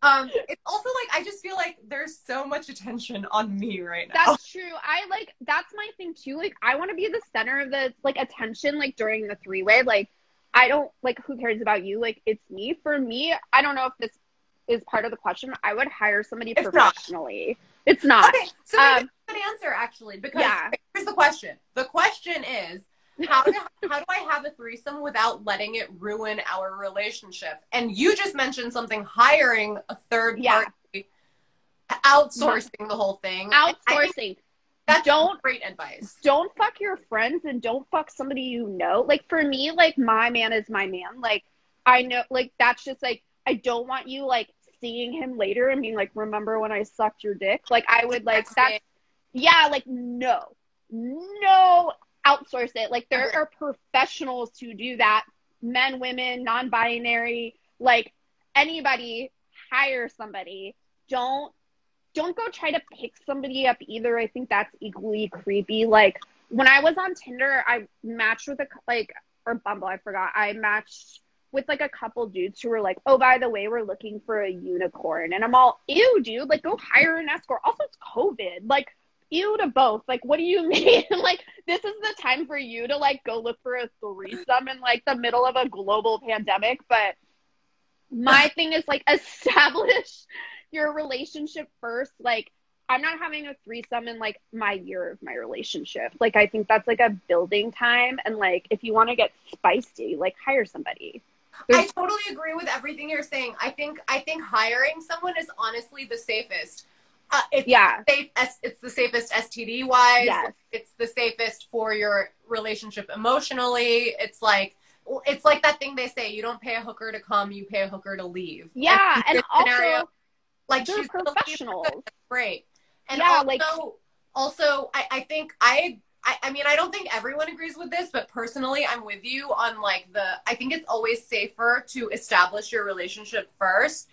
S1: um it's also like I just feel like there's so much attention on me right now.
S2: That's true. I like that's my thing too. Like I want to be the center of the like attention like during the three way. Like I don't like who cares about you? Like it's me. For me, I don't know if this is part of the question. I would hire somebody
S1: It's not.
S2: professionally. It's not.
S1: okay, so
S2: Um,
S1: that's a good answer actually because
S2: yeah.
S1: here's the question. The question is how do, how do I have a threesome without letting it ruin our relationship? And you just mentioned something hiring a third
S2: Yeah.
S1: party, outsourcing the whole thing.
S2: Outsourcing.
S1: That's
S2: Don't-
S1: great advice.
S2: Don't fuck your friends and don't fuck somebody you know. Like for me, like my man is my man. Like I know like that's just like I don't want you like seeing him later and being like, remember when I sucked your dick? Like I would like
S1: That's
S2: that's yeah, like no. No outsource it. Like there are professionals to do that. Men, women, non binary, like anybody, hire somebody. Don't don't go try to pick somebody up either. I think that's equally creepy. Like when I was on Tinder, I matched with a like or Bumble, I forgot. I matched with like a couple dudes who were like, "Oh, by the way, we're looking for a unicorn," and I'm all, "Ew, dude! Like, go hire an escort." Also, it's COVID. Like, ew to both. Like, what do you mean? like, this is the time for you to like go look for a threesome in like the middle of a global pandemic. But my thing is like establish your relationship first. Like, I'm not having a threesome in like my year of my relationship. Like, I think that's like a building time. And like, if you want to get spicy, like, hire somebody.
S1: I totally agree with everything you're saying. I think I think hiring someone is honestly the safest. Uh, it's
S2: Yeah.
S1: safe. It's the safest STD wise.
S2: Yes.
S1: It's the safest for your relationship emotionally. It's like it's like that thing they say: you don't pay a hooker to come, you pay a hooker to leave.
S2: Yeah.
S1: in
S2: And
S1: this
S2: also,
S1: like she's gonna leave,
S2: professionals.
S1: that's great. And
S2: Yeah,
S1: also,
S2: like-
S1: also, I, I think I, I, I mean, I don't think everyone agrees with this, but personally, I'm with you on like the. I think it's always safer to establish your relationship first.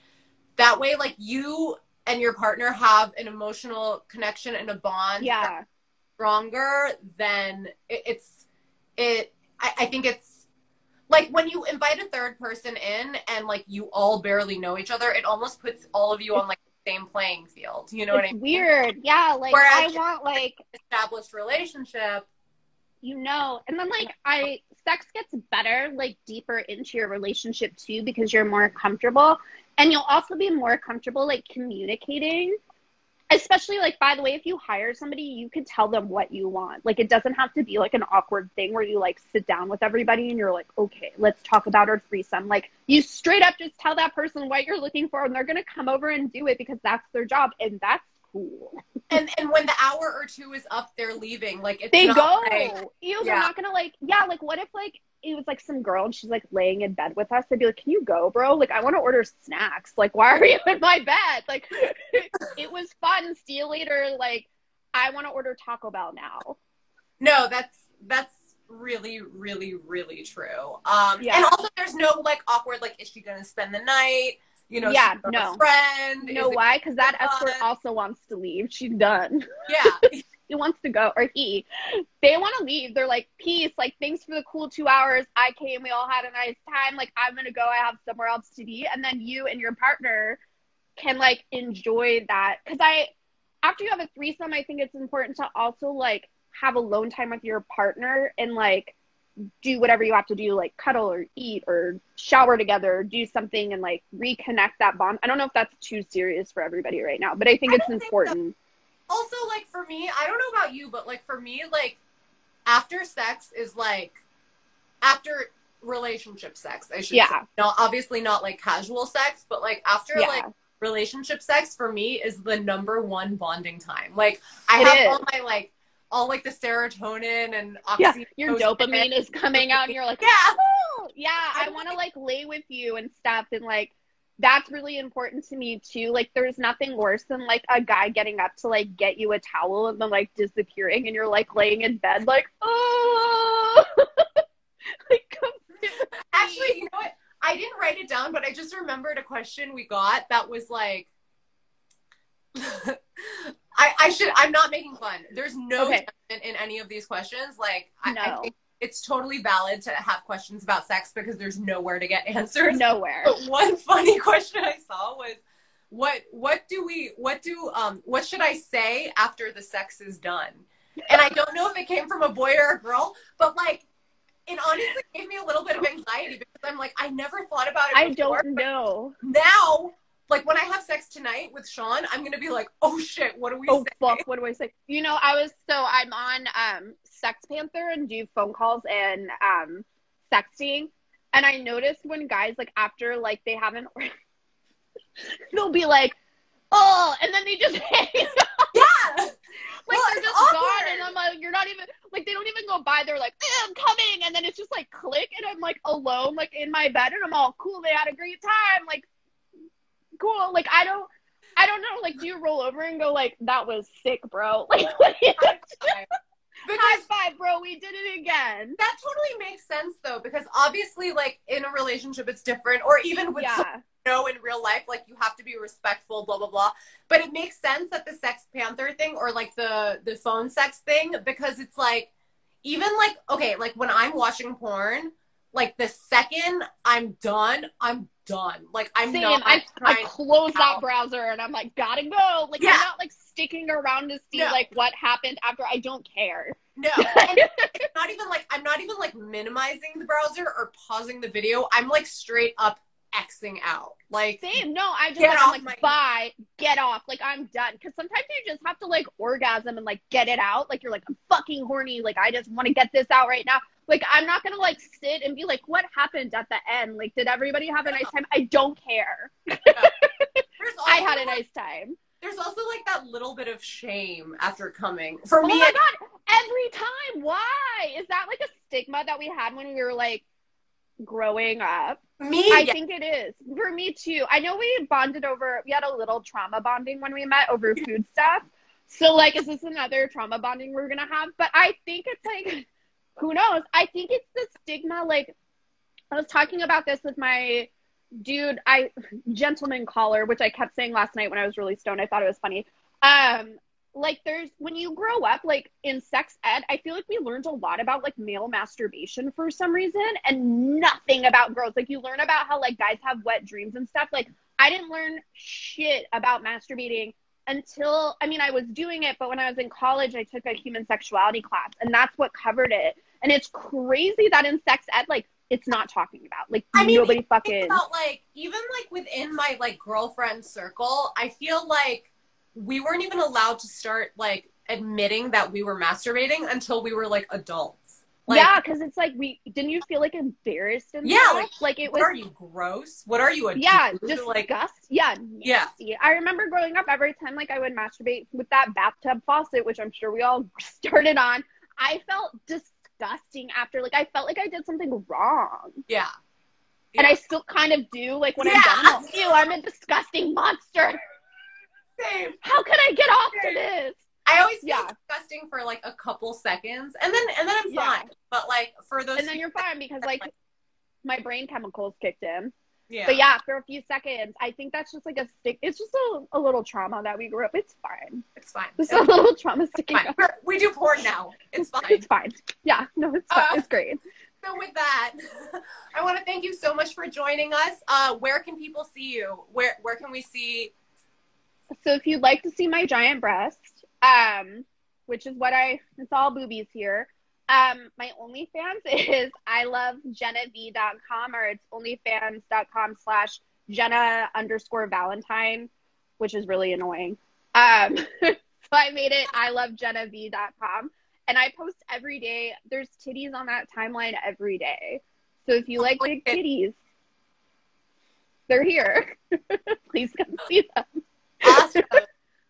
S1: That way, like you and your partner have an emotional connection and a bond
S2: yeah.
S1: stronger than it, it's it I, I think it's like when you invite a third person in and like you all barely know each other it almost puts all of you on like same playing field you know what i
S2: it's
S1: mean
S2: weird. Yeah. Like,
S1: Whereas-
S2: I want like,
S1: established relationship
S2: you know and then like i sex gets better like deeper into your relationship too because you're more comfortable and you'll also be more comfortable like communicating especially like by the way if you hire somebody you could tell them what you want like it doesn't have to be like an awkward thing where you like sit down with everybody and you're like okay let's talk about our threesome like you straight up just tell that person what you're looking for and they're gonna come over and do it because that's their job and that's cool.
S1: And and when the hour or two is up, they're leaving. Like it's
S2: They go.
S1: like-
S2: Ew,
S1: Yeah.
S2: they're not gonna like. Yeah, like what if like it was like some girl and she's like laying in bed with us? I'd be like, "Can you go, bro? Like I want to order snacks. Like why are you in my bed? Like it was fun. See you later. Like I want to order Taco Bell now.
S1: No, that's that's really, really, really true. Um
S2: Yeah.
S1: and also there's no like awkward like is she gonna spend the night? You know,
S2: Yeah, no.
S1: a friend.
S2: You know why? Because that escort also wants to leave. She's done.
S1: Yeah.
S2: he wants to go or he they want to leave. They're like peace like thanks for the cool two hours. I came we all had a nice time. Like i'm gonna go i have somewhere else to be. And then you and your partner can like enjoy that. Because i after you have a threesome i think it's important to also like have alone time with your partner and like do whatever you have to do like cuddle or eat or shower together or do something and like reconnect that bond. I don't know if that's too serious for everybody right now but i think
S1: I
S2: it's
S1: don't think so. Also like for me i don't know about you but like for me like after sex is like after relationship sex i should
S2: Yeah.
S1: say. not obviously not like casual sex but like after
S2: Yeah.
S1: like relationship sex for me is the number one bonding time like i
S2: It
S1: have
S2: is.
S1: all my like all like the serotonin and
S2: yeah,
S1: oxytocin
S2: your dopamine is coming out, and you're like,
S1: yeah
S2: oh, yeah, I want to
S1: like
S2: lay with you and stuff, and like that's really important to me too. Like, there's nothing worse than like a guy getting up to like get you a towel and then like disappearing, and you're like laying in bed, like, oh, like, come sit with me.
S1: Actually, you know what? I didn't write it down, but I just remembered a question we got that was like, I, I should, I'm not making fun. There's no
S2: Okay.
S1: in any of these questions. Like, I, I think it's totally valid to have questions about sex because there's nowhere to get answers.
S2: nowhere.
S1: But one funny question I saw was, what, what do we, what do, um, what should I say after the sex is done? And I don't know if it came from a boy or a girl, but like, it honestly gave me a little bit of anxiety because I'm like, I never thought about it.
S2: I don't know.
S1: Now, like when I have sex tonight with Sean, I'm gonna be like, oh shit, what do we
S2: Oh
S1: say?
S2: fuck, what do I say? You know, I was so I'm on um Sex Panther and do phone calls and um sexting, and I noticed when guys like after like they haven't, they'll be like, oh, and then they just hang up.
S1: Yeah.
S2: Like
S1: Well,
S2: they're just
S1: awkward.
S2: gone, and I'm like, you're not even like they don't even go by. They're like, eh, I'm coming, and then it's just like click, and I'm like alone, like in my bed, and I'm all cool. They had a great time, like cool. Like I don't, I don't know. Like, do you roll over and go like, that was sick, bro? Like, you-
S1: High
S2: five, bro. We did it again.
S1: that totally makes sense though, because obviously, like in a relationship, it's different, or even with someone
S2: Yeah,
S1: you know in real life, like you have to be respectful, blah blah blah. But it makes sense that the Sex Panther thing or like the the phone sex thing because it's like even like okay, like when I'm watching porn, like the second I'm done, I'm done. Like I'm
S2: same.
S1: not
S2: I, I close that browser and I'm like, gotta go. Like,
S1: Yeah.
S2: I'm not like sticking around to see
S1: No.
S2: like what happened after. I don't care.
S1: No, not even like I'm not even like minimizing the browser or pausing the video. I'm like straight up xing out. Like
S2: Same. No, I just
S1: Get
S2: like,
S1: off
S2: like,
S1: my-
S2: bye, get off. Like I'm done. Because sometimes you just have to like orgasm and like get it out. Like you're like I'm fucking horny. Like I just want to get this out right now. Like I'm not gonna like sit and be like, what happened at the end? Like did everybody have a nice time? I don't care.
S1: there's
S2: I had a nice time.
S1: There's also like that little bit of shame after coming. For
S2: Oh
S1: me,
S2: my
S1: it-
S2: god, every time. Why? Is that like a stigma that we had when we were like growing up?
S1: me,
S2: I think it is. For me too. I know we bonded over we had a little trauma bonding when we met over food stuff. So like is this another trauma bonding we're gonna have? But I think it's like who knows? I think it's the stigma like I was talking about this with my dude, I gentleman caller, which I kept saying last night when I was really stoned. I thought it was funny. Um, like there's when you grow up, like in sex ed, I feel like we learned a lot about like male masturbation for some reason and nothing about girls. Like you learn about how like guys have wet dreams and stuff. Like I didn't learn shit about masturbating until I mean I was doing it, but when I was in college I took a human sexuality class and that's what covered it. And it's crazy that in sex ed, like it's not talking about. Like
S1: I mean,
S2: nobody fucking
S1: about like even like within my like girlfriend circle, I feel like we weren't even allowed to start like admitting that we were masturbating until we were like adults. Like,
S2: yeah, because it's like we didn't you feel like embarrassed and
S1: Yeah, like,
S2: like it
S1: what
S2: was
S1: are you gross? What are you? A
S2: yeah,
S1: dude?
S2: just
S1: like
S2: disgust. Yeah,
S1: Yeah.
S2: I remember growing up, every time like I would masturbate with that bathtub faucet, which I'm sure we all started on, I felt disgusting after. Like I felt like I did something wrong,
S1: yeah.
S2: and I still kind of do. Like when
S1: Yeah.
S2: I'm done, I'm like, ew, I'm a disgusting monster.
S1: Same.
S2: How can I get off to
S1: Same.
S2: this?
S1: I always feel
S2: Yeah.
S1: disgusting for like a couple seconds, and then and then I'm
S2: Yeah.
S1: fine. But like for those,
S2: And then you're fine because like my brain chemicals kicked in.
S1: yeah,
S2: But yeah, for a few seconds, I think that's just like a stick. It's just a, a little trauma that we grew up. It's fine.
S1: it's fine.
S2: It's a little trauma sticking.
S1: We're- we do porn now. It's fine.
S2: It's fine. Yeah, no, it's fine.
S1: Uh,
S2: it's great.
S1: So with that, I want to thank you so much for joining us. Uh, where can people see you? Where where can we see?
S2: So if you'd like to see my giant breast, um, which is what I, it's all boobies here. Um, my OnlyFans is I love jennav.com or it's onlyfans.com slash Jenna underscore Valentine, which is really annoying. Um, so I made it I love jennav.com and I post every day. There's titties on that timeline every day. So if you like big titties, they're here. Please come see them.
S1: Awesome.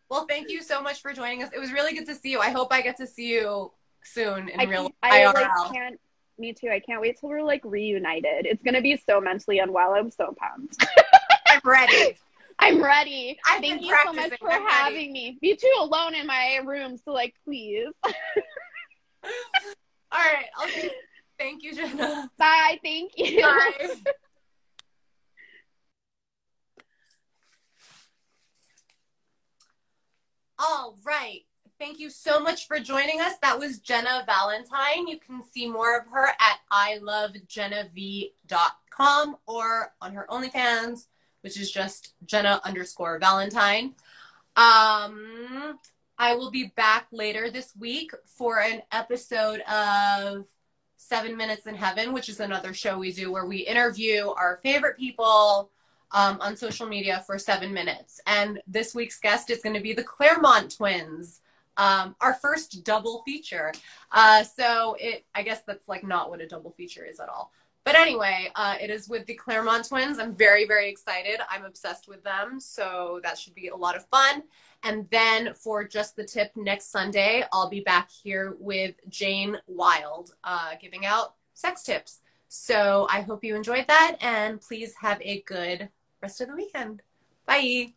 S1: well, thank you so much for joining us. It was really good to see you. I hope I get to see you soon in
S2: I,
S1: real
S2: I
S1: IRL.
S2: like can't. Me too. I can't wait till we're like reunited. It's gonna be so mentally unwell. I'm so pumped.
S1: I'm ready.
S2: I'm ready.
S1: I've
S2: Thank you so much for
S1: I'm ready.
S2: having me. Me too, alone in my room. So like, please.
S1: All right. I'll see. Thank you, Jenna.
S2: Bye. Thank you.
S1: Bye. All right. Thank you so much for joining us. That was Jenna Valentine. You can see more of her at ilovejennav.com or on her OnlyFans, which is just Jenna underscore Valentine. Um, I will be back later this week for an episode of Seven Minutes in Heaven, which is another show we do where we interview our favorite people um, on social media for seven minutes. And this week's guest is going to be the Clermont twins, um, our first double feature. Uh, so it, I guess that's like not what a double feature is at all. But anyway, uh, it is with the Clermont twins. I'm very, very excited. I'm obsessed with them. So that should be a lot of fun. And then for just the tip next Sunday, I'll be back here with Jane Wilde, uh, giving out sex tips. So I hope you enjoyed that and please have a good rest of the weekend. Bye.